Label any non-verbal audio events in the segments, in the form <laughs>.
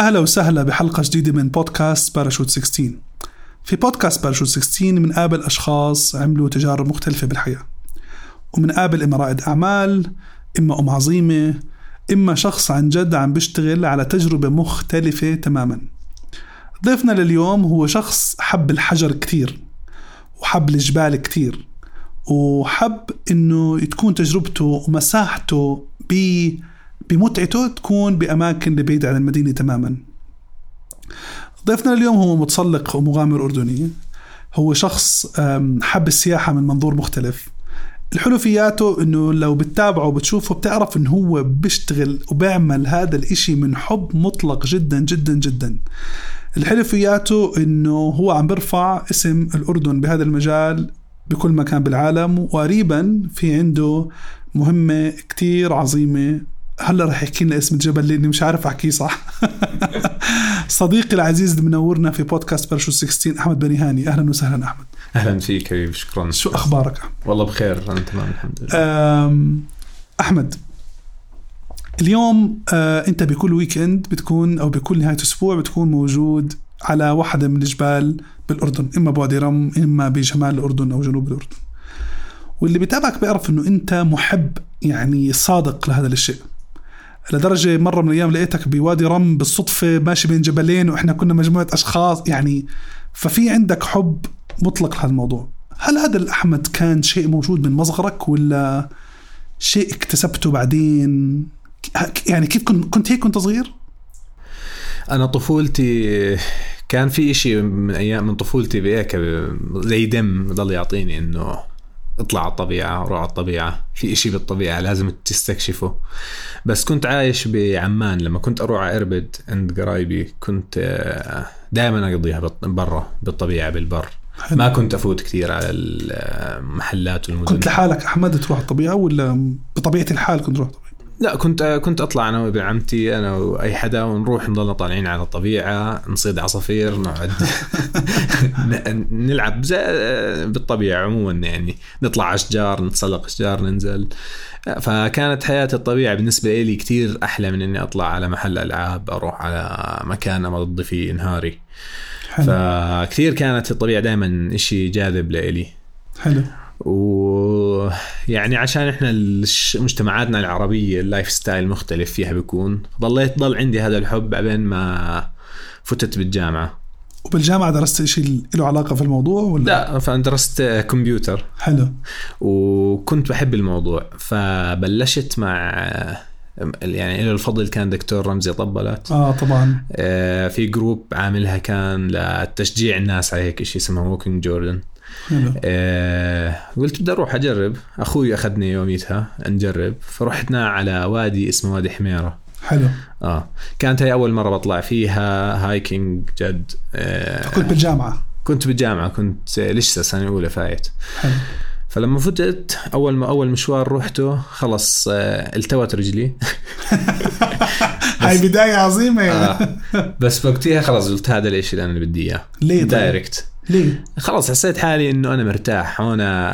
أهلا وسهلا بحلقة جديدة من بودكاست باراشوت 16 في بودكاست باراشوت 16 بنقابل أشخاص عملوا تجارب مختلفة بالحياة. وبنقابل إما رائد أعمال إما أم عظيمة إما شخص عن جد عم بيشتغل على تجربة مختلفة تماما. ضيفنا لليوم هو شخص حب الحجر كتير وحب الجبال كتير وحب إنه تكون تجربته ومساحته ب بمتعته تكون بأماكن بعيدة عن المدينة تماما. ضيفنا اليوم هو متسلق ومغامر أردني هو شخص حب السياحة من منظور مختلف. الحلو فياته إنه لو بتتابعه وبتشوفه بتعرف انه هو بيشتغل وبيعمل هذا الإشي من حب مطلق جدا جدا جدا. الحلو فياته إنه هو عم برفع اسم الأردن بهذا المجال بكل مكان بالعالم وقريبا في عنده مهمة كتير عظيمة هلا رح يحكي لنا اسم الجبل لأني مش عارف أحكيه صح. <laughs> صديقي العزيز اللي منورنا في بودكاست برشو 16 أحمد بني هاني. أهلا وسهلا أحمد. أهلا فيك حبيبي شكرا. شو أخبارك؟ احمد والله بخير أنا تمام الحمد لله. أحمد اليوم آه أنت بكل ويكند بتكون أو بكل نهاية أسبوع بتكون موجود على واحدة من الجبال بالأردن إما بوادي رم إما بشمال الأردن أو جنوب الأردن. واللي بيتابعك بيعرف إنه أنت محب يعني صادق لهذا الشيء. لدرجة مرة من الأيام لقيتك بوادي رم بالصدفة ماشي بين جبلين وإحنا كنا مجموعة أشخاص يعني ففي عندك حب مطلق لهذا الموضوع هل هذا الأحمد كان شيء موجود من مصغرك ولا شيء اكتسبته بعدين يعني كيف كنت كنت هيك كنت صغير؟ أنا طفولتي كان في إشي من أيام من طفولتي بهيك زي دم ضل يعطيني إنه اطلع على الطبيعة روح على الطبيعة. في إشي بالطبيعة لازم تستكشفه. بس كنت عايش بعمان. لما كنت أروح على إربد عند قرايبي كنت دائما أقضيها برا بالطبيعة بالبر. حلو. ما كنت أفوت كثير على المحلات والمدن. كنت لحالك أحمد تروح الطبيعة ولا بطبيعة الحال كنت تروح الطبيعة؟ لا كنت كنت أطلع أنا وابن عمتي أنا وأي حدا ونروح نضلنا طالعين على الطبيعة نصيد عصافير نقعد <laughs> نلعب زي بالطبيعة عموما يعني. نطلع اشجار نتسلق اشجار ننزل. فكانت حياه الطبيعة بالنسبة لي كتير أحلى من إني أطلع على محل ألعاب أروح على مكان أمضي فيه نهاري. حلو. فكثير كانت الطبيعة دائما إشي جاذب لإلي. حلو. ويعني عشان إحنا مجتمعاتنا العربية ال lifestyle مختلف فيها بيكون. ضليت ضل عندي هذا الحب بعدين ما فتت بالجامعة. وبالجامعة درست شيء له علاقة في الموضوع ولا؟ لا فأنا درست كمبيوتر. حلو. وكنت بحب الموضوع فبلشت مع يعني له الفضل كان دكتور رمزي طبلات آه طبعا. آه في group عاملها كان لتشجيع الناس على هيك شيء اسمه Walking Jordan آه قلت بدي أروح أجرب. أخوي أخذني يوميتها نجرب. فرحنا على وادي اسمه وادي حميرة. حلو. آه كانت هي أول مرة بطلع فيها hiking جد. آه كنت بالجامعة. كنت بالجامعة. كنت لسه سنه اولى فايت. حلو. فلما فتت أول ما أول مشوار رحته خلص آه التوت رجلي. <laughs> هاي بداية عظيمة. يعني. آه بس وقتها خلص قلت هذا الشيء اللي أنا بدي إياه. ليه direct ليه؟ خلاص حسيت حالي إنه أنا مرتاح. هنا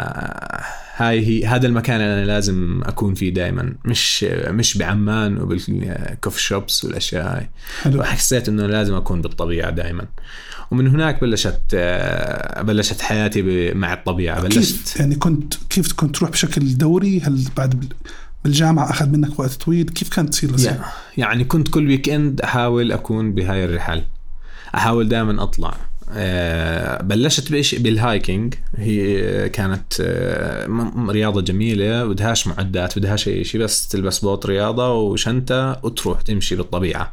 هاي هي هذا المكان اللي أنا لازم أكون فيه دائما مش مش بعمان وبال coffee shops والأشياء هاي. حلو. وحسيت إنه لازم أكون بالطبيعة دائما ومن هناك بلشت بلشت حياتي مع الطبيعة. بلشت كيف يعني كنت كيف كنت تروح بشكل دوري؟ هل بعد بالجامعة أخذ منك وقت طويل؟ كيف كانت تصير يعني كنت كل weekend أحاول أكون بهاي الرحل أحاول دائما أطلع. آه، بلشت بإيش؟ بال hiking. هي كانت آه، رياضة جميلة بدهاش معدات بدهاش أي شيء بس تلبس بوط رياضة وشنطة وتروح تمشي بالطبيعة.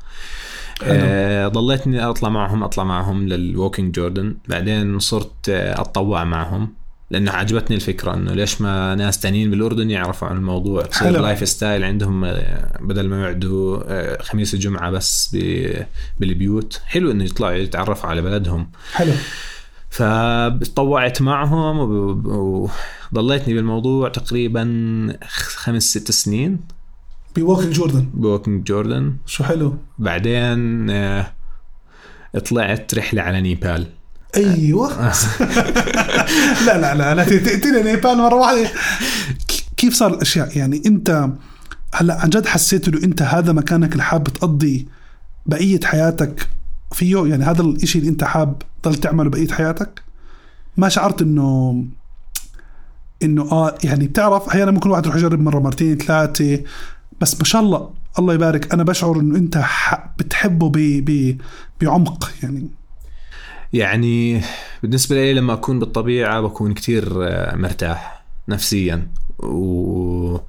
آه ضليتني أطلع معهم أطلع معهم لل Walking Jordan بعدين صرت أتطوع معهم. لأنه عجبتني الفكرة إنه ليش ما ناس تانيين بالأردن يعرفوا عن الموضوع؟ تصير lifestyle عندهم آه، بدل ما يقعدوا آه، خميس الجمعة بس بالبيوت. حلو إنه يطلعوا يتعرفوا على بلدهم. حلو. فتطوعت معهم وضليتني بالموضوع تقريبا خمس ست سنين. ب Walking Jordan ب Walking Jordan شو حلو. بعدين آه، طلعت رحلة على نيبال. أيوه. <laughs> لا لا لا لا تأتينا نيبال مرة واحدة. كيف صار الأشياء؟ يعني أنت هلأ عن جد حسيت إنه أنت هذا مكانك اللي حابب تقضي بقية حياتك فيه؟ يعني هذا الإشي اللي أنت حاب تضل تعمله بقية حياتك؟ ما شعرت إنه إنه آه يعني بتعرف أحيانا ممكن الواحد يروح يجرب مرة مرتين ثلاثة بس ما شاء الله الله يبارك. أنا بشعر إنه أنت بتحبه بعمق يعني. يعني بالنسبة لي لما أكون بالطبيعة بكون كتير آه، مرتاح نفسيا ولما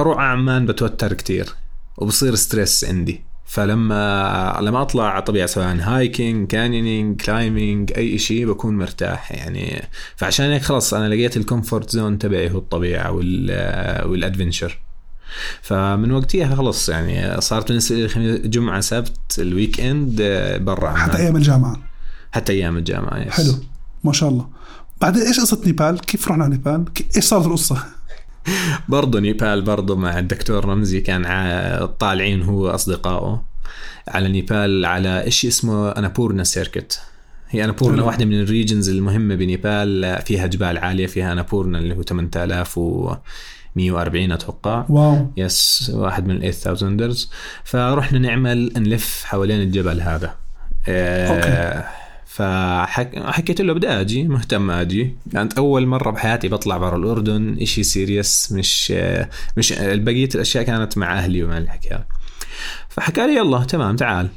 أروح عمان بتوتر كتير وبصير stress عندي. فلما لما أطلع على الطبيعة سواء hiking canyoning climbing أي شيء بكون مرتاح يعني. فعشان هيك خلص أنا لقيت ال comfort zone تبعي هو الطبيعة وال وال adventure فمن وقتها خلص يعني صارت بالنسبة لي جمعة سبت ال weekend آه، برا حتى أيام الجامعة. حتى أيام الجامعة yes. حلو ما شاء الله بعدين إيش قصة نيبال؟ كيف رحنا على نيبال؟ إيش صارت القصة؟ <laughs> برضه نيبال برضه مع الدكتور رمزي كان طالعين هو أصدقائه على نيبال على إشي اسمه أنابورنا circuit هي أنابورنا حلو. واحدة من ال regions المهمة بنيبال فيها جبال عالية فيها أنابورنا اللي هو 8140 أتوقع wow yes واحد من ال 8000 فرحنا نعمل نلف حوالين الجبل هذا okay. فحكيت له بدي آجي مهتم آجي. كانت أول مرة بحياتي بطلع برا الأردن إشي serious مش مش بقية الأشياء كانت مع أهلي ومع الحكي فحكى لي يلا تمام تعال.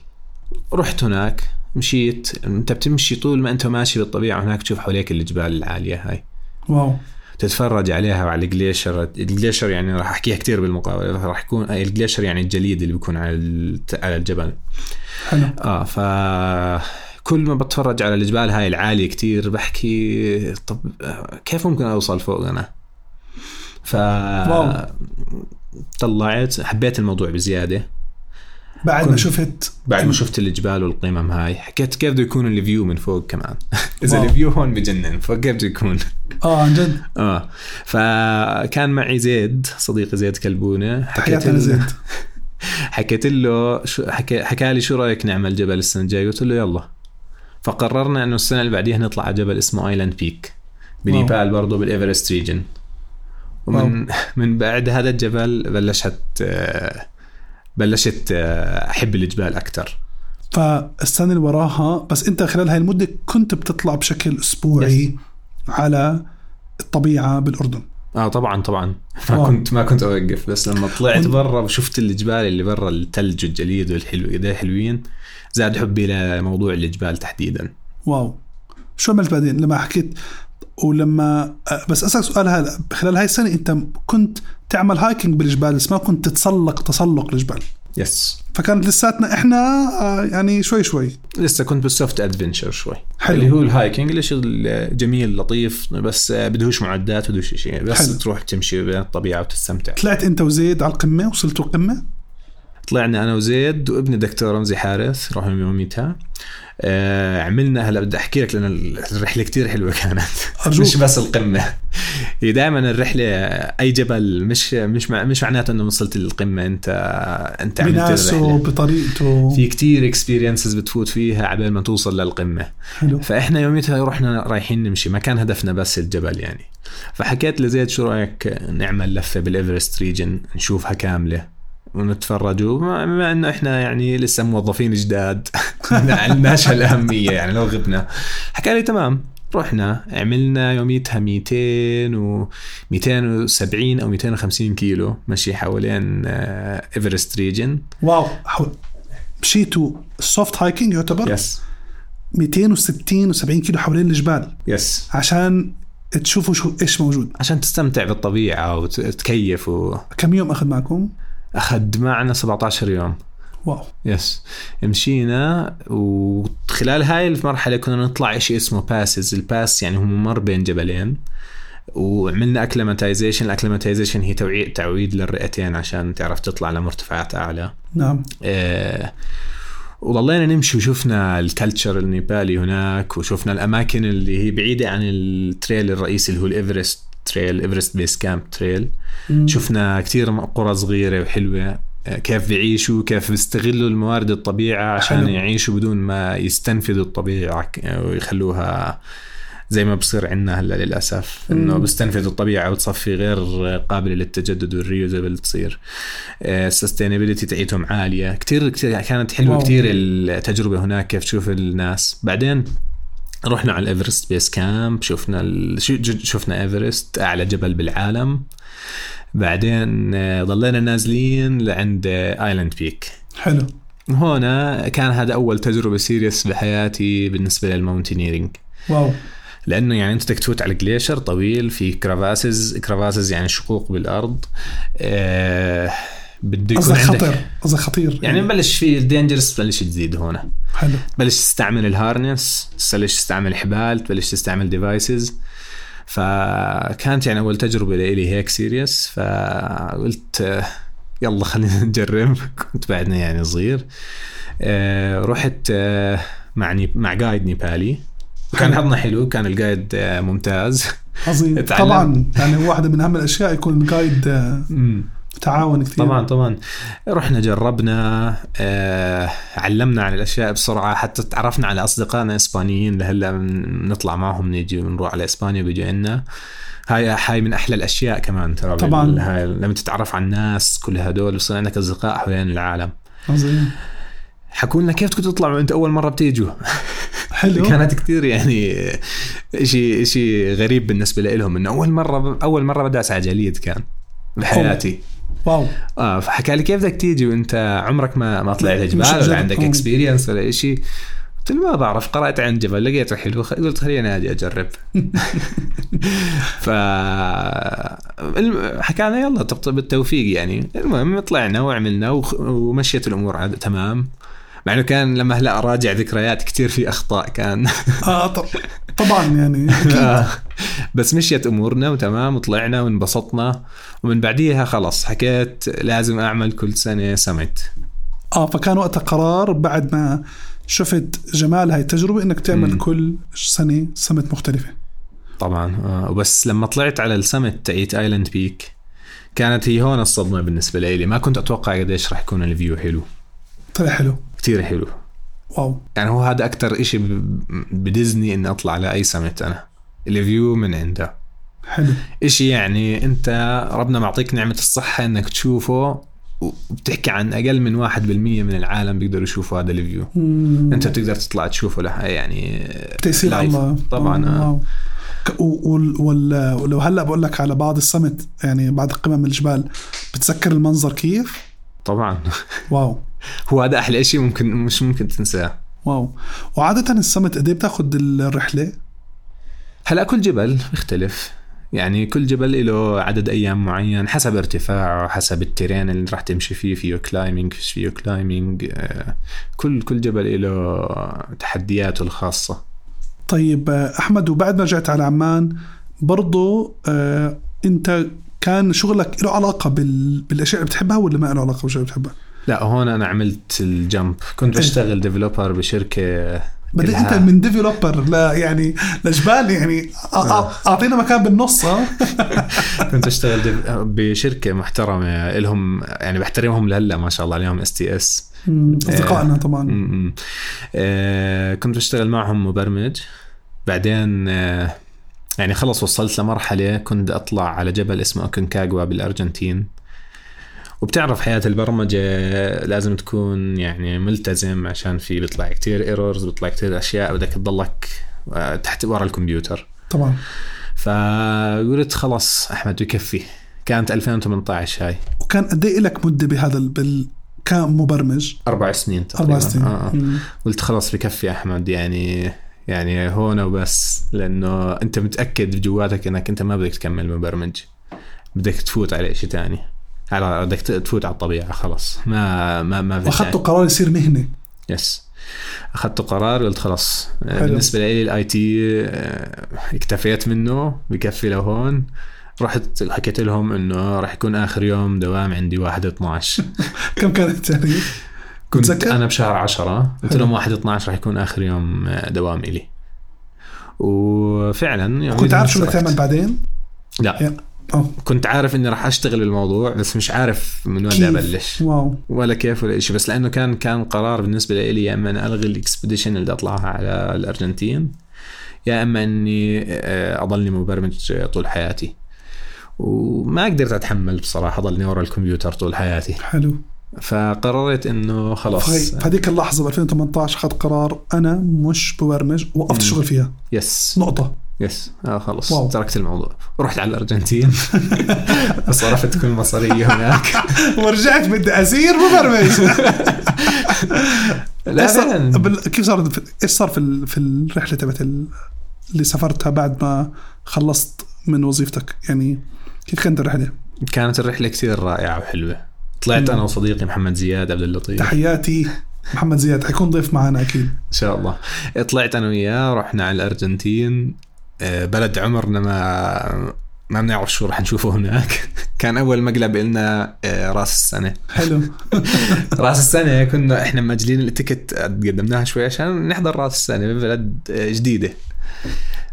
رحت هناك مشيت. أنت بتمشي طول ما أنت ماشي بالطبيعة هناك تشوف حواليك الجبال العالية هاي. واو. تتفرج عليها وعلى الجليشر. الجليشر يعني راح أحكيها كثير بالمقابلة. راح يكون الجليشر يعني الجليد اللي بيكون على على الجبل. حلو. آه ف كل ما بتفرج على الجبال هاي العالية كتير بحكي طب كيف ممكن أوصل فوق أنا ف wow. طلعت حبيت الموضوع بزيادة. بعد ما شفت بعد ما شفت الجبال والقمم هاي حكيت كيف بده يكون ال view من فوق كمان. <laughs> إذا. ال view هون بجنن فكيف بده يكون؟ آه عن جد. آه. فكان معي زيد صديقي زيد كلبونة. حكيت له زيد. <laughs> حكيت له شو حكى حكى لي شو رأيك نعمل جبل السنة الجاية؟ قلت له يلا. فقررنا إنه السنة اللي بعديها نطلع على جبل اسمه Island Peak بنيبال برضه بالايفرست region ومن <laughs> من بعد هذا الجبل بلشت آه، بلشت آه، أحب الجبال أكثر فالسنة اللي وراها بس أنت خلال هاي المدة كنت بتطلع بشكل أسبوعي على الطبيعة بالأردن. آه طبعا طبعا. ما wow. كنت ما كنت أوقف بس لما طلعت <laughs> برا وشفت الجبال اللي برا الثلج والجليد والحلو قد حلوين زاد حبي لموضوع الجبال تحديدا. wow. شو عملت بعدين؟ لما حكيت ولما أه، بس أسألك سؤال هذا خلال هاي السنة أنت كنت تعمل hiking بالجبال بس ما كنت تتسلق تسلق الجبال؟ yes فكانت لساتنا إحنا آه، يعني شوي شوي. لسه كنت بال soft adventure شوي. حلو. اللي هو ال hiking الشيء الجميل لطيف بس بدهوش معدات بدهوش شيء بس حلو. تروح تمشي بين الطبيعة وتستمتع. طلعت أنت وزيد على القمة وصلتوا القمة؟ طلعنا أنا وزيد وابن الدكتور رمزي حارث رحنا يوميتها آه عملنا هلا بدي أحكي لك لأن الرحلة كتير حلوة كانت. أرجوك. مش بس القمة. هي دائما الرحلة أي جبل مش مش مع مش معناته إنه وصلت للقمة انت أنت عملت الرحلة. بطريقته. في كتير experiences بتفوت فيها عبال ما توصل للقمة. حلو. فإحنا يوميتها رحنا رايحين نمشي ما كان هدفنا بس الجبل يعني. فحكيت لزيد شو رأيك نعمل لفة بالايفرست region نشوفها كاملة. ونتفرج وما- بما إنه إحنا يعني لسه موظفين جداد. <laughs> ما عندناش هالاهميه يعني لو غبنا. حكى لي تمام رحنا عملنا يوميتها 200 و 270 أو 250 كيلو مشي حوالين آه، إيفرست region. wow. مشيتوا ال soft hiking يعتبر؟ yes 260 و70 كيلو حوالين الجبال. yes عشان تشوفوا شو إيش موجود. عشان تستمتع بالطبيعة وتكيف و... كم يوم أخذ معكم؟ أخذ معنا 17 يوم. wow. yes مشينا وخلال هاي المرحلة كنا نطلع شيء اسمه passes ال pass يعني هو ممر بين جبلين. وعملنا acclimatization ال acclimatization هي توعيد تعويد للرئتين عشان تعرف تطلع لمرتفعات أعلى. نعم. آه، وضلينا نمشي وشفنا ال culture النيبالي هناك وشفنا الأماكن اللي هي بعيدة عن ال trail الرئيسي اللي هو الإيفرست. trail ايفرست base camp trail مم. شفنا كثير قرى صغيرة وحلوة آه، كيف بيعيشوا كيف بيستغلوا الموارد الطبيعة عشان حلو. يعيشوا بدون ما يستنفذوا الطبيعة ك- ويخلوها زي ما بصير عندنا هلا للأسف إنه. بستنفذ الطبيعة وتصفي غير قابلة للتجدد وال reusable تصير ال sustainability تاعتهم عالية كتير كتير كانت حلوة. كتير التجربة هناك كيف تشوف الناس بعدين رحنا على الايفرست base camp شفنا ال... شفنا ايفرست أعلى جبل بالعالم. بعدين آه، ضلينا نازلين لعند Island Peak حلو. هنا كان هذا أول تجربة serious بحياتي بالنسبة لل mountaineering wow. لأنه يعني أنت بدك تفوت على glacier طويل في crevasses crevasses يعني شقوق بالأرض. آه بده يكون خطر قصدك خطير يعني بلش في ال dangerous بلش تزيد هون. حلو. بلش تستعمل ال harness تبلش تستعمل حبال تبلش تستعمل devices فكانت يعني أول تجربة لي هيك سيريس فقلت يلا خلينا <laughs> نجرب. كنت بعدنا يعني صغير. آه، رحت آه، مع مع قايد نيبالي. وكان حظنا حلو كان القايد آه، ممتاز. عظيم. <laughs> طبعا يعني واحدة من أهم الأشياء يكون الجايد تعاون كثير. طبعا طبعا. رحنا جربنا آه، علمنا عن الأشياء بسرعة حتى تعرفنا على أصدقائنا إسبانيين لهلا بنطلع معهم نيجي ونروح على إسبانيا بيجوا عنا هاي هاي من أحلى الأشياء كمان ترى طبعاً. هاي لما تتعرف على الناس كل هدول بصير عندك أصدقاء حوالين العالم. عظيم. حكوا لنا كيف بدكم تطلعوا؟ انت أول مرة بتيجوا. حلو. <laughs> كانت كثير يعني شيء شيء غريب بالنسبة لهم إنه أول مرة أول مرة بدعس على جليد كان بحياتي. wow. آه فحكى لي كيف بدك تيجي وانت عمرك ما ما طلعت جبال. ولا عندك. experience ولا شيء قلت له ما بعرف قرأت عن جبل لقيته حلو. قلت خليني آجي أجرب. <laughs> ف لنا يلا بالتوفيق يعني. المهم طلعنا وعملنا ومشيت الأمور عاد تمام. مع إنه كان لما هلأ اراجع ذكريات كتير في أخطاء كان. ط- <laughs> طبعا يعني. <laughs> بس مشيت أمورنا وتمام وطلعنا وانبسطنا ومن بعديها خلص حكيت لازم أعمل كل سنة سمت آه فكان وقتها قرار بعد ما شفت جمال هاي التجربة إنك تعمل مم. كل سنة سمت مختلفة طبعا آه. وبس لما طلعت على ال summit تاعت Island Peak كانت هي هون الصدمة بالنسبة لي ما كنت أتوقع قديش راح يكون ال view حلو طلع حلو كتير حلو wow. يعني هو هذا أكثر إشي ب- بديزني إني أطلع على اي سمت أنا ال view من عنده. حلو. إشي يعني أنت ربنا معطيك نعمة الصحة إنك تشوفه وبتحكي عن أقل من 1% من العالم بيقدروا يشوفوا هذا ال view مم. أنت بتقدر تطلع تشوفه له يعني تيسير. الله طبعا. وال- ولو هلأ بقول لك على بعض السمت يعني بعض قمم الجبال بتذكر المنظر كيف؟ طبعا. wow. هو هذا أحلى شيء ممكن مش ممكن تنساه واو وعادة السمت قد إيه بتاخذ الرحلة؟ هلأ كل جبل بيختلف يعني كل جبل له عدد أيام معين حسب ارتفاعه حسب ال terrain اللي راح تمشي فيه فيه climbing فيش فيه climbing آه، كل كل جبل له تحدياته الخاصة طيب آه، أحمد وبعد ما رجعت على عمان برضو آه أنت كان شغلك له علاقة بال... بالأشياء اللي بتحبها ولا ما له علاقة بالأشياء اللي بتحبها؟ لا هون أنا عملت ال jump. كنت. بشتغل developer بشركة إلها- أنت من developer لا يعني لجبال يعني أ- أعطينا مكان بالنص <laughs> كنت أشتغل بشركة محترمة لهم يعني بحترمهم لهلأ ما شاء الله عليهم STS أصدقائنا طبعا. آه كنت بشتغل معهم مبرمج. بعدين آه يعني خلص وصلت لمرحلة كنت أطلع على جبل اسمه أكونكاغوا بالأرجنتين. وبتعرف حياة البرمجة لازم تكون يعني ملتزم عشان في بيطلع كتير ايرورز بيطلع كتير أشياء بدك تضلك آه، تحت ورا الكمبيوتر. طبعا. فقلت خلص أحمد بكفي كانت 2018 هاي. وكان قد إيه لك مدة بهذا ال- بال كمبرمج؟ أربع سنين تقريبا. أربع سنين. آه آه. مم. قلت خلاص بكفي أحمد يعني يعني هون وبس لأنه أنت متأكد بجواتك إنك أنت ما بدك تكمل مبرمج. بدك تفوت على شيء تاني. على بدك تفوت على الطبيعة خلاص ما ما ما في واخذتوا قرار يصير مهنه yes اخذت قرار قلت خلاص حلو. بالنسبة لي ال IT اكتفيت منه بكفي لهون رحت حكيت لهم إنه راح يكون آخر يوم دوام عندي 1 12 <laughs> كم كان التاريخ؟ كنت بتذكر؟ أنا بشهر 10 قلت. لهم 1 12 راح يكون آخر يوم دوام إلي وفعلا يعني كنت عارف شو بدك. تعمل بعدين؟ لا آه كنت عارف إني راح أشتغل بالموضوع بس مش عارف من وين؟ أبلش. wow. ولا كيف ولا شيء بس لأنه كان كان قرار بالنسبة لي يا إما ألغي ال expedition اللي أطلعها على الأرجنتين يا إما أني آه، اضلني مبرمج طول حياتي. وما قدرت أتحمل بصراحة اضلني ورا الكمبيوتر طول حياتي. حلو. فقررت إنه خلاص. فهي فهذيك اللحظة ب 2018 اخذت قرار أنا مش ببرمج وقفت. الشغل فيها. yes نقطة. yes آه خلص. wow. تركت الموضوع. رحت على الأرجنتين. <laughs> صرفت كل مصاري هناك. ورجعت بدي أسير مبرمج <laughs> لا صار- كيف صار؟ إيش صار في ال- في الرحلة تبعت ال- اللي سافرتها بعد ما خلصت من وظيفتك؟ يعني كيف كانت الرحلة؟ كانت الرحلة كثير رائعة وحلوة. طلعت أنا وصديقي محمد زياد عبد اللطيف. تحياتي محمد زياد حيكون ضيف معنا أكيد. إن شاء الله. طلعت أنا وياه رحنا على الأرجنتين. بلد عمرنا ما ما بنعرف شو رح نشوفه هناك. <laughs> كان أول مقلب لنا آه، رأس السنة. حلو. <laughs> رأس السنة كنا إحنا مأجلين ال ticket قدمناها شوي عشان نحضر رأس السنة ببلد آه، جديدة.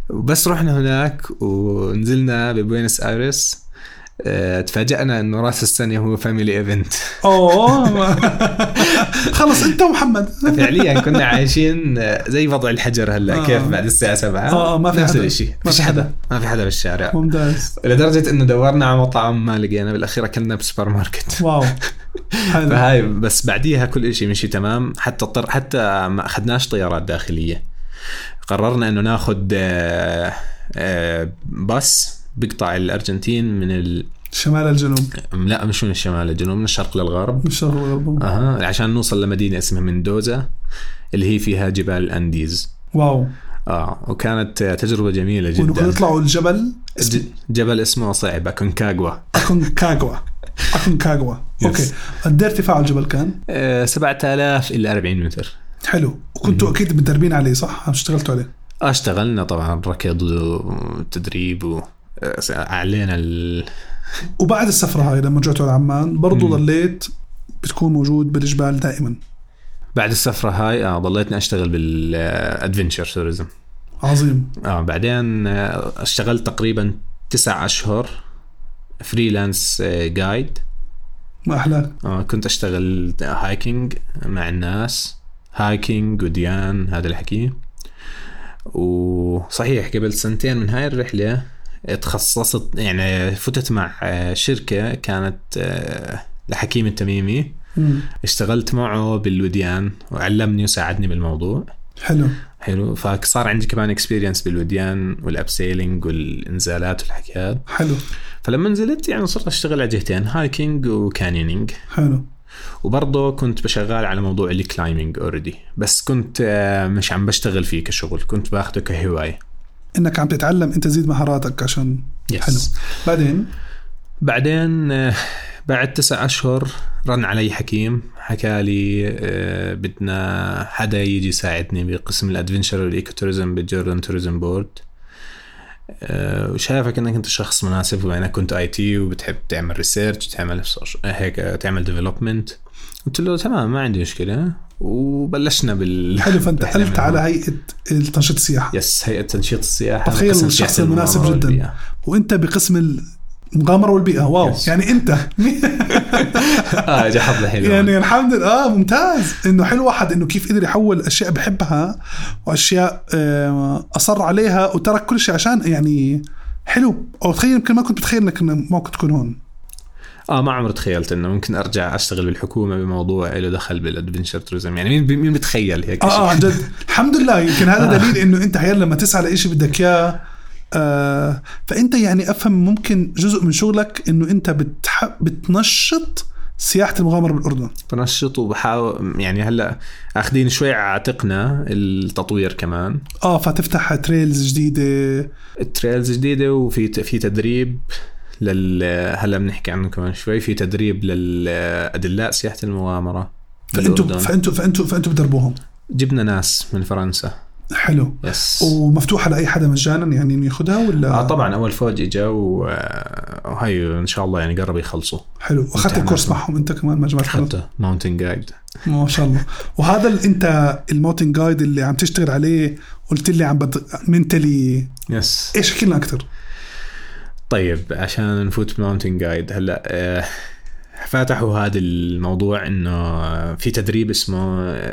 وبس رحنا هناك ونزلنا ببوينس ايرس آه، تفاجأنا إنه راس السنة هو family event أوه. <laughs> خلص أنت ومحمد. فعليا كنا عايشين زي وضع الحجر هلا آه. كيف بعد الساعة 7 آه، ما في نفس. الشيء ما في حدا. ما في حدا بالشارع. ممتاز. لدرجة إنه دورنا على مطعم ما لقينا بالأخير أكلنا بسوبر ماركت wow. حلو. <laughs> فهاي بس بعديها كل شيء مشي تمام. حتى اضطر حتى ما أخذناش طيارات داخلية. قررنا إنه ناخذ آه، آه، باص بيقطع الأرجنتين من ال... شمال الجنوب. لا مش من الشمال للجنوب من الشرق للغرب. من الشرق والغرب أها عشان نوصل لمدينة اسمها مندوزا اللي هي فيها جبال الانديز wow. آه وكانت تجربة جميلة جدا. تطلعوا الجبل اسمه ج- جبل اسمه صعب كونكاغوا أكونكاغوا. <laughs> أكونكاغوا. Yes. Okay. قد ارتفاع الجبل كان؟ آه 7000 إلا 40 متر. حلو. وكنتوا أكيد متدربين عليه صح؟ اشتغلتوا عليه؟ أشتغلنا طبعا ركض وتدريب و آه، اعلينا ال... وبعد السفرة هاي لما رجعتوا على عمان برضو مم. ضليت بتكون موجود بالجبال دائما. بعد السفرة هاي آه ضليتني أشتغل بالأدفنشر توريزم. عظيم. آه بعدين آه، اشتغلت تقريبا تسع أشهر فريلانس جايد ما أحلاك. آه كنت أشتغل hiking مع الناس. hiking وديان هذا الحكي وصحيح قبل سنتين من هاي الرحلة تخصصت يعني فتت مع آه، شركة كانت آه، لحكيم التميمي. مم. اشتغلت معه بالوديان وعلمني وساعدني بالموضوع. حلو. حلو. فصار عندي كمان experience بالوديان وال abseiling والإنزالات والحكي هذا حلو. فلما نزلت يعني صرت أشتغل على جهتين hiking و canyoning حلو. وبرضه كنت بشغال على موضوع ال climbing already بس كنت آه، مش عم بشتغل فيه كشغل كنت باخده كهواية. إنك عم تتعلم أنت تزيد مهاراتك عشان yes. حلو. بعدين؟ بعدين آه، بعد تسع أشهر رن علي حكيم حكى لي آه، بدنا حدا يجي يساعدني بقسم ال adventure وال eco tourism بال Jordan Tourism Board. آه، وشايفك إنك أنت شخص مناسب وانك كنت IT وبتحب تعمل research تعمل هيك تعمل development قلت له تمام ما عندي مشكلة. وبلشنا بال حلو فانت قلت من على. هيئة تنشيط السياحه yes هيئة تنشيط السياحة وقسم الشخص المناسب جداً. والبيئة. وأنت بقسم المغامرة والبيئة. wow. yes. يعني أنت. <laughs> <laughs> آه اجى حظ حلو يعني الحمد لله. آه ممتاز. إنه حلو واحد إنه كيف قدر يحول أشياء بحبها وأشياء آه، أصر عليها وترك كل شيء عشان يعني حلو. أو تخيل يمكن ما كنت بتخيل إنك ممكن تكون هون. آه ما عمري تخيلت إنه ممكن أرجع أشتغل بالحكومة بموضوع له دخل بالادفنشر توريزم يعني مين مين بتخيل هيك آه؟ عن جد. الحمد لله. يمكن هذا آه. دليل إنه أنت هيا لما تسعى لإشي بدك إياه آه فأنت يعني أفهم ممكن جزء من شغلك إنه أنت بتح... بتنشط سياحة المغامرة بالأردن. بنشط وبحاول يعني هلأ اخذين شوي عاتقنا التطوير كمان. آه فتفتح trails جديدة. ال trails جديدة وفي في تدريب. لل هلا بنحكي عنه كمان شوي. في تدريب للأدلاء سياحة المغامرة. فانتوا بالأردن. فانتوا فانتوا فانتوا بتدربوهم؟ جبنا ناس من فرنسا. حلو. yes ومفتوحه لاي حدا مجانا يعني إنه ياخذها ولا؟ آه طبعا أول فوج إجا وهي إن شاء الله يعني قرب يخلصوا. حلو. وأخذت. ال course معهم أنت كمان ما جمعت حتى ماونتن جايد ما شاء الله. وهذا اللي أنت ال mountain guide اللي عم تشتغل عليه قلت لي عم بد... mentally yes إيش احكي لنا أكثر؟ طيب عشان نفوت ب mountain guide هلا آه، فتحوا هذا الموضوع إنه في تدريب اسمه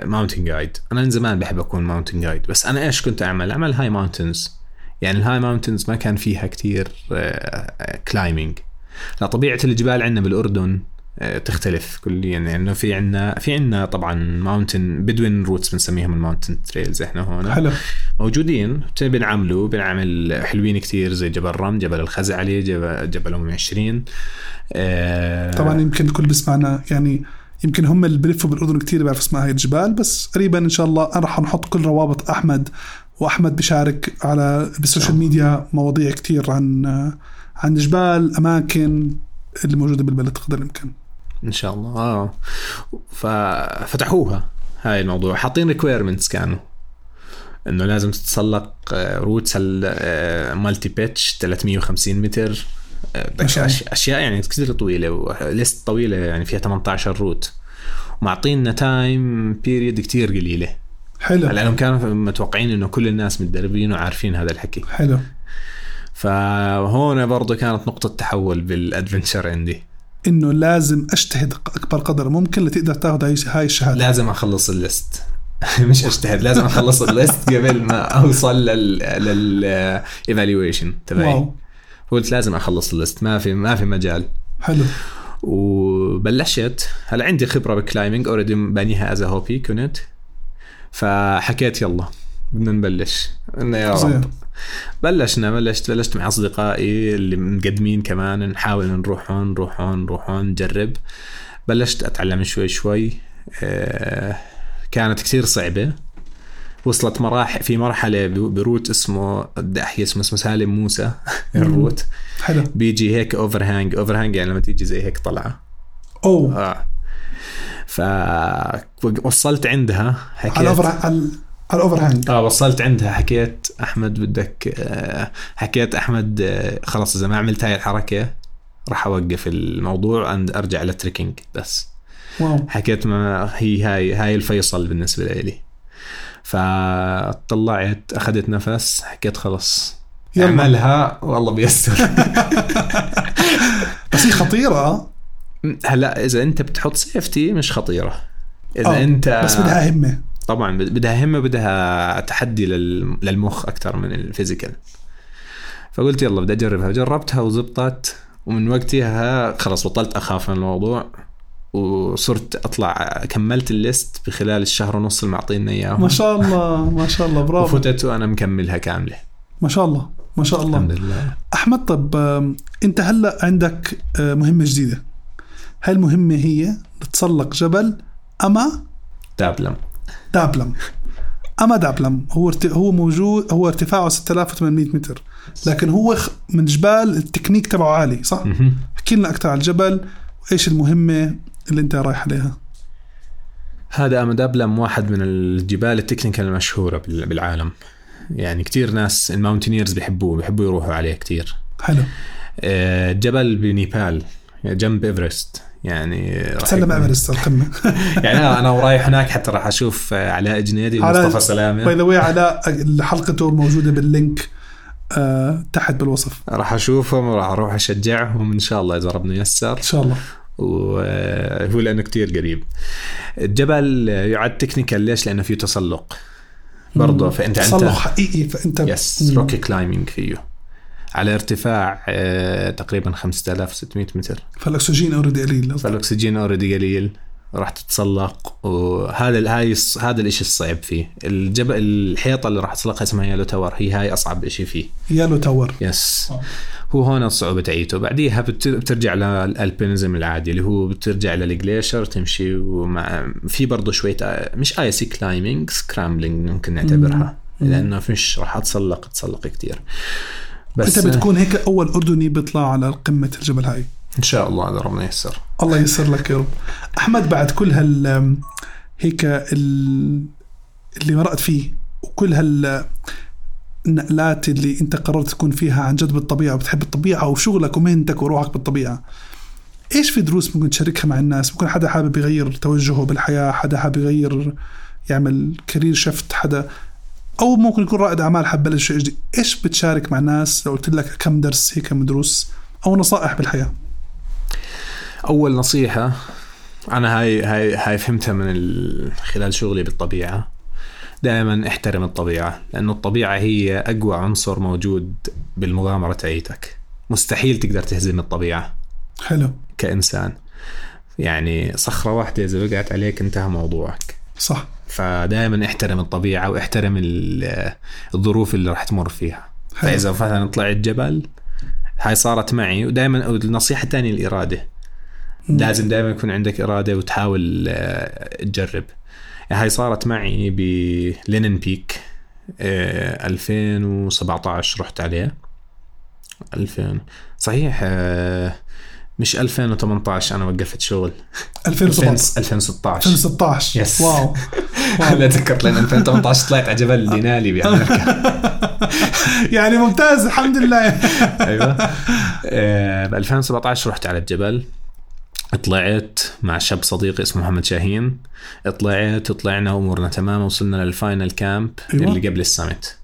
mountain guide. أنا من زمان بحب أكون mountain guide بس أنا إيش كنت أعمل؟ أعمل high mountains. يعني ال high mountains ما كان فيها كتير climbing لا طبيعة الجبال عندنا بالأردن آه، تختلف كليا. يعني إنه في عندنا في عندنا طبعا mountain Bedouin routes بنسميهم ال mountain trails إحنا هون. حلو. موجودين. بنعملوا بنعمل حلوين كتير زي جبل رم جبل الخزعلي جبل, جبل أم 20 آه طبعا يمكن الكل بيسمعنا يعني يمكن هم اللي بلفوا بالاردن كثير بيعرفوا اسمها هاي الجبال بس قريبا إن شاء الله أنا رح نحط كل روابط أحمد وأحمد بيشارك على بال social media مواضيع كثير عن عن جبال أماكن اللي موجودة بالبلد قدر الامكان إن شاء الله. آه. ففتحوها هاي الموضوع. حاطين requirements كانوا. إنه لازم تتسلق routes ال multi pitch 350 متر. آه، أشياء يعني كثير طويلة وليست طويلة يعني فيها 18 route ومعطينا time period كثير قليلة. حلو. لانهم كانوا متوقعين إنه كل الناس متدربين وعارفين هذا الحكي. حلو. فهون برضه كانت نقطة تحول بال adventure عندي. إنه لازم أجتهد أكبر قدر ممكن لتقدر تاخذ هاي الشهادة. لازم أخلص ال list. <laughs> مش أجتهد لازم أخلص ال list قبل ما أوصل لل لل evaluation تبعي. قلت لازم أخلص ال list ما في ما في مجال. حلو. وبلشت. هلا عندي خبرة بال climbing already بانيها as hobby كنت. فحكيت يلا بدنا نبلش. انه يا رب. بلشنا بلشت بلشت مع أصدقائي اللي مقدمين كمان نحاول نروح هون نروح هون نروح هون نجرب. بلشت أتعلم شوي شوي. آه، كانت كثير صعبة. وصلت مراحل في مرحلة ب route اسمه بدي أحكي اسمه اسمه سالم موسى. <laughs> ال route. حلو. بيجي هيك overhang overhang يعني لما تيجي زي هيك طلعة. أوه. آه. فوصلت عندها حكيت. على على ال overhang آه وصلت عندها حكيت أحمد بدك آه حكيت أحمد آه خلاص إذا ما عملت هاي الحركة راح أوقف الموضوع أرجع لل trekking بس. wow. حكيت ما هي هاي هاي الفيصل بالنسبة لي. فطلعت أخذت نفس حكيت خلص أعملها والله بيسر. <laughs> بس هي خطيرة. هلا إذا أنت بتحط safety مش خطيرة. إذا أوه. أنت بس بدها همة. طبعا بدها همه بدها تحدي للمخ أكثر من ال physical. فقلت يلا بدي أجربها. جربتها وزبطت ومن وقتها خلص بطلت أخاف من الموضوع وصرت أطلع كملت ال list بخلال الشهر ونص اللي معطينا اياه ما شاء الله ما شاء الله برافو. وفتت وأنا مكملها كاملة. ما شاء الله ما شاء الله. الحمد لله. أحمد طب أنت هلأ عندك آه، مهمة جديدة. هاي المهمة هي تتسلق جبل أما دابلم دابلم. أما دابلم هو هو موجود هو ارتفاعه 6800 متر لكن هو من جبال التكنيك تبعه عالي صح؟ احكي لنا أكثر عن الجبل وإيش المهمة اللي أنت رايح عليها؟ هذا أما دابلم واحد من الجبال ال technical المشهورة بالعالم. يعني كتير ناس ال mountaineers بيحبوه بيحبوا يروحوا عليه كتير. حلو. آه، جبل بنيبال جنب إيفرست. يعني تسلم ايفرست القمه <laughs> يعني أنا ورايح هناك حتى راح أشوف علاء جنيدي ومصطفى سلامة. by the way علاء حلقته موجودة بال link آه تحت بالوصف. راح أشوفهم وراح أروح أشجعهم إن شاء الله إذا ربنا يسر إن شاء الله. وهو لأنه كتير قريب. الجبل يعد technical ليش؟ لأنه فيه تسلق. برضه فانت تسلق حقيقي فانت يس روكي كلايمينج فيه. على ارتفاع آه، تقريبا 5600 متر. فالأكسجين already قليل فالأكسجين already قليل راح تتسلق. وهذا هاي هذا الشيء الصعب فيه. الجبل الحيطة اللي راح تسلقها اسمها Yellow Tower هي هاي أصعب شيء فيه. يالو تاور يس هو هون الصعوبة تاعيته بعديها بترجع لل alpinism العادي اللي هو بترجع لل glacier تمشي ومع في برضه شوية مش easy climbing scrambling ممكن نعتبرها. لأنه فيش راح أتسلق تسلق كثير بس انت بتكون هيك أول أردني بيطلع على قمة الجبل هاي. إن شاء الله اذا ربنا ييسر. الله ييسر لك يا رب. أحمد بعد كل هال هيك اللي مرقت فيه وكل هال النقلات اللي أنت قررت تكون فيها عن جد بالطبيعة وبتحب الطبيعة وشغلك ومهنتك وروحك بالطبيعة إيش في دروس ممكن تشاركها مع الناس؟ ممكن حدا حابب يغير توجهه بالحياة حدا حابب يغير يعمل كارير شفت حدا أو ممكن يكون رائد أعمال حاب بلش شيء جديد. إيش بتشارك مع الناس لو قلت لك كم درس هيك من دروس أو نصائح بالحياة. أول نصيحة أنا هاي هاي هاي فهمتها من ال... خلال شغلي بالطبيعة. دائما احترم الطبيعة لأنه الطبيعة هي أقوى عنصر موجود بالمغامرة تاعيتك مستحيل تقدر تهزم الطبيعة. حلو. كإنسان. يعني صخرة واحدة إذا وقعت عليك انتهى موضوعك. صح. فدائما احترم الطبيعة واحترم ال- الظروف اللي راح تمر فيها. حلو. فإذا مثلا طلعت جبل هاي صارت معي. ودائما النصيحة الثانية الإرادة. لازم دائما يكون عندك إرادة وتحاول آه، تجرب. هاي صارت معي بلينن بيك آه، 2017 رحت عليه 2000 صحيح آه، مش 2018 أنا وقفت شغل. 2017 2016 2016 يس. واو. <laughs> لا تذكرت لأن 2018 طلعت على جبل <laughs> دينالي بأمريكا. <laughs> يعني ممتاز الحمد لله. أيوه. ب 2017 رحت على الجبل. طلعت مع شاب صديقي اسمه محمد شاهين. طلعت وطلعنا امورنا تمام وصلنا لل final camp أيوة. اللي قبل السمت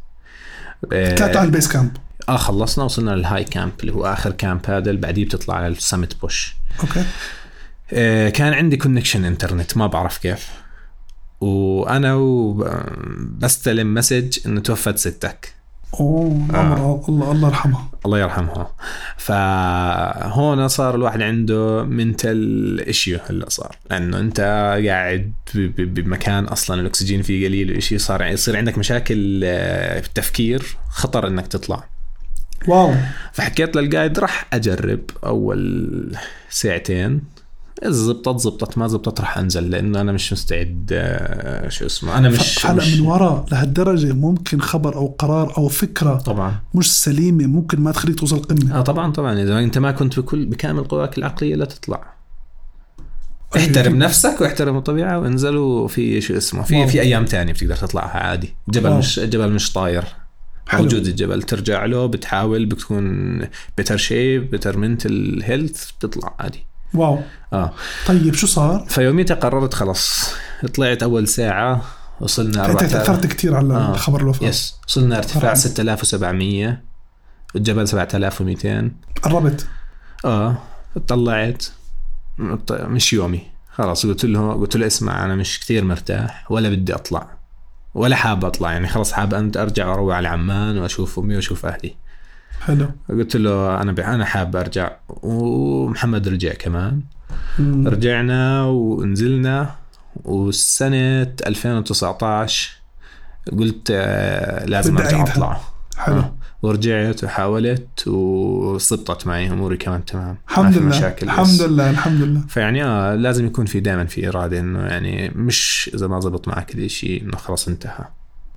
طلعت على ال base camp. آه خلصنا وصلنا لل high camp اللي هو آخر camp هذا اللي بعديه بتطلع على ال summit push. okay. آه، كان عندي connection internet ما بعرف كيف. وأنا بستلم message إنه توفت ستك. أوه الله الله الله يرحمها. الله يرحمها. فهون صار الواحد عنده mental issue هلا صار. لأنه أنت قاعد بمكان أصلا الأكسجين فيه قليل وشيء صار يصير عندك مشاكل آه، في التفكير خطر إنك تطلع. واو. فحكيت للقايد راح أجرب أول ساعتين. اذا زبطت زبطت ما زبطت راح أنزل لأنه أنا مش مستعد آه، شو اسمه أنا مش, مش من ورا لهالدرجة ممكن خبر أو قرار أو فكرة طبعا. مش سليمة ممكن ما تخليك توصل القمه آه طبعا طبعا. إذا أنت ما كنت بكل بكامل قواك العقلية لا تطلع. احترم نفسك واحترم الطبيعة وانزلوا في شو اسمه في. في أيام تانية بتقدر تطلعها عادي. جبل wow. مش جبل مش طاير. حلو. موجود الجبل. ترجع له بتحاول بتكون better shape better mental health بتطلع عادي. wow. آه. طيب شو صار؟ فيوميتها قررت خلاص. طلعت أول ساعة وصلنا انت 4000 تأثرت كثير على آه. خبر الوفاه yes وصلنا ارتفاع مرحبا. 6700 والجبل 7200 قربت. آه. طلعت. مش يومي. خلاص قلت له قلت له اسمع أنا مش كثير مرتاح ولا بدي أطلع. ولا حاب أطلع يعني خلاص حاب انت أرجع وأروح على عمان وأشوف أمي وأشوف أهلي حلو قلت له أنا. أنا حاب أرجع ومحمد رجع كمان مم. رجعنا ونزلنا والسنة 2019 قلت آه، لازم أرجع. أطلع حلو آه. ورجعت وحاولت وصبطت معي أموري كمان تمام. ما الحمد لله. مشاكل الحمد. لله الحمد لله. فيعني آه لازم يكون في دائما في إرادة إنه يعني مش إذا ما زبط معك الاشي إنه خلاص انتهى.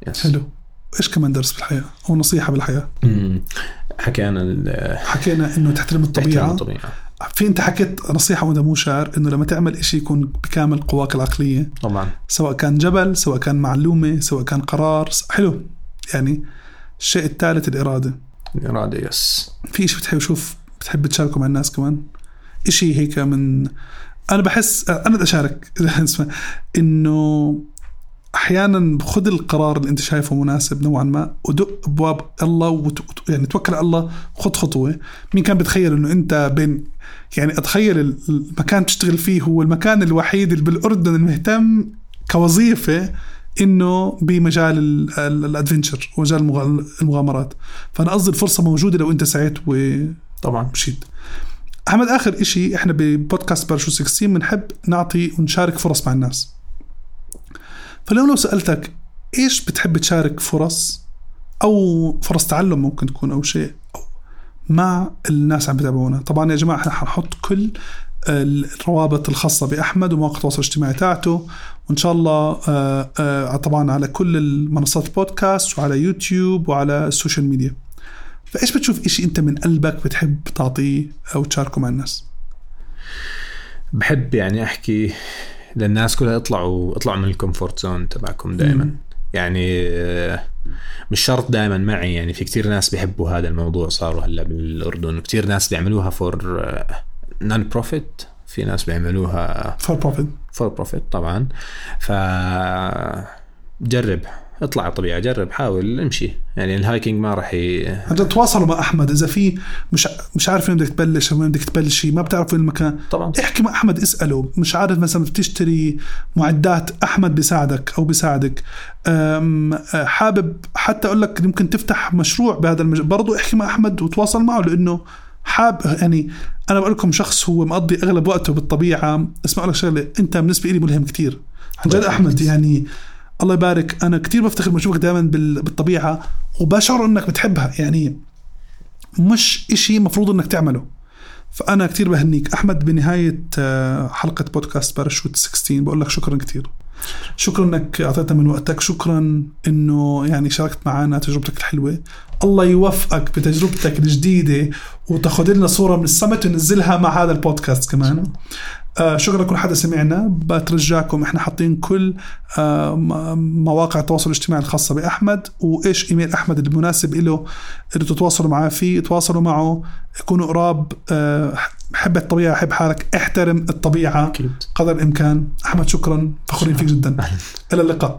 يس. حلو. إيش كمان درس بالحياة؟ أو نصيحة بالحياة؟ مم. حكينا ال- حكينا إنه تحترم الطبيعة. الطبيعة. في أنت حكيت نصيحة وأنت مو شاعر إنه لما تعمل إشي يكون بكامل قواك العقلية. طبعا. سواء كان جبل سواء كان معلومة سواء كان قرار حلو. يعني الشيء الثالث الإرادة. الإرادة يس في شيء بتحب شوف بتحب تشاركه مع الناس كمان؟ إشي هيك من أنا بحس أنا بدي أشارك. <laughs> إنه أحيانا خذ القرار اللي أنت شايفه مناسب نوعا ما ودق ابواب الله وت... يعني توكل على الله خذ خطوة. مين كان بتخيل إنه أنت بين يعني أتخيل ال- المكان تشتغل فيه هو المكان الوحيد اللي بالأردن المهتم كوظيفة إنه بمجال ال- ال- ال adventure ومجال المغ- المغامرات. فأنا قصدي الفرصة موجودة لو أنت سعيت طبعا ومشيت. أحمد آخر إشي إحنا ببودكاست بارشو 16 بنحب نعطي ونشارك فرص مع الناس. فلو لو سألتك إيش بتحب تشارك فرص أو فرص تعلم ممكن تكون أو شيء مع الناس عم بتابعونا. طبعا يا جماعة إحنا حنحط كل الروابط الخاصة بأحمد ومواقع التواصل الاجتماعي تاعته. وإن شاء الله آه، آه، طبعا على كل المنصات البودكاست وعلى يوتيوب وعلى ال social media. فإيش بتشوف إشي أنت من قلبك بتحب تعطيه أو تشاركه مع الناس؟ بحب يعني أحكي للناس كلها اطلعوا اطلعوا من ال comfort zone تبعكم دائما. يعني آه، مش شرط دائما معي يعني في كتير ناس بيحبوا هذا الموضوع صاروا هلأ بالأردن وكتير ناس بيعملوها for non-profit في ناس بيعملوها for profit for profit طبعا. ف جرب اطلع على الطبيعه جرب حاول امشي. يعني ال hiking ما راح ي... تواصلوا مع أحمد. إذا في مش مش عارف وين بدك تبلش وين بدك تبلشي ما بتعرف وين المكان. طبعا. احكي مع أحمد اسأله. مش عارف مثلا بتشتري معدات أحمد بيساعدك أو بيساعدك. أه، حابب حتى أقول لك يمكن تفتح مشروع بهذا المجال برضه احكي مع أحمد وتواصل معه لأنه حاب يعني أنا بقول لكم شخص هو مقضي أغلب وقته بالطبيعة. اسمع لك شغلة أنت بالنسبة لي ملهم كتير. عن جد أحمد. يعني الله يبارك. أنا كتير بفتخر لما اشوفك دائما بالطبيعة وبشعر إنك بتحبها. يعني مش إشي مفروض إنك تعمله. فأنا كتير بهنيك. أحمد بنهاية آه، حلقة بودكاست باراشوت 16 بقول لك شكرا كتير. شكرا إنك أعطيتنا من وقتك. شكرا إنه يعني شاركت معنا تجربتك الحلوة. الله يوفقك بتجربتك الجديدة وتاخذ لنا صورة من السمت وننزلها مع هذا البودكاست كمان. آه شكرا لكل حدا سمعنا. بترجاكم إحنا حاطين كل آه مواقع التواصل الاجتماعي الخاصة بأحمد. وإيش إيميل أحمد المناسب له اللي تتواصلوا معاه فيه تواصلوا معه كونوا قراب آه حب الطبيعة حب حالك. احترم الطبيعة قدر الإمكان. أحمد شكرا. فخورين فيك جدا. إلى اللقاء.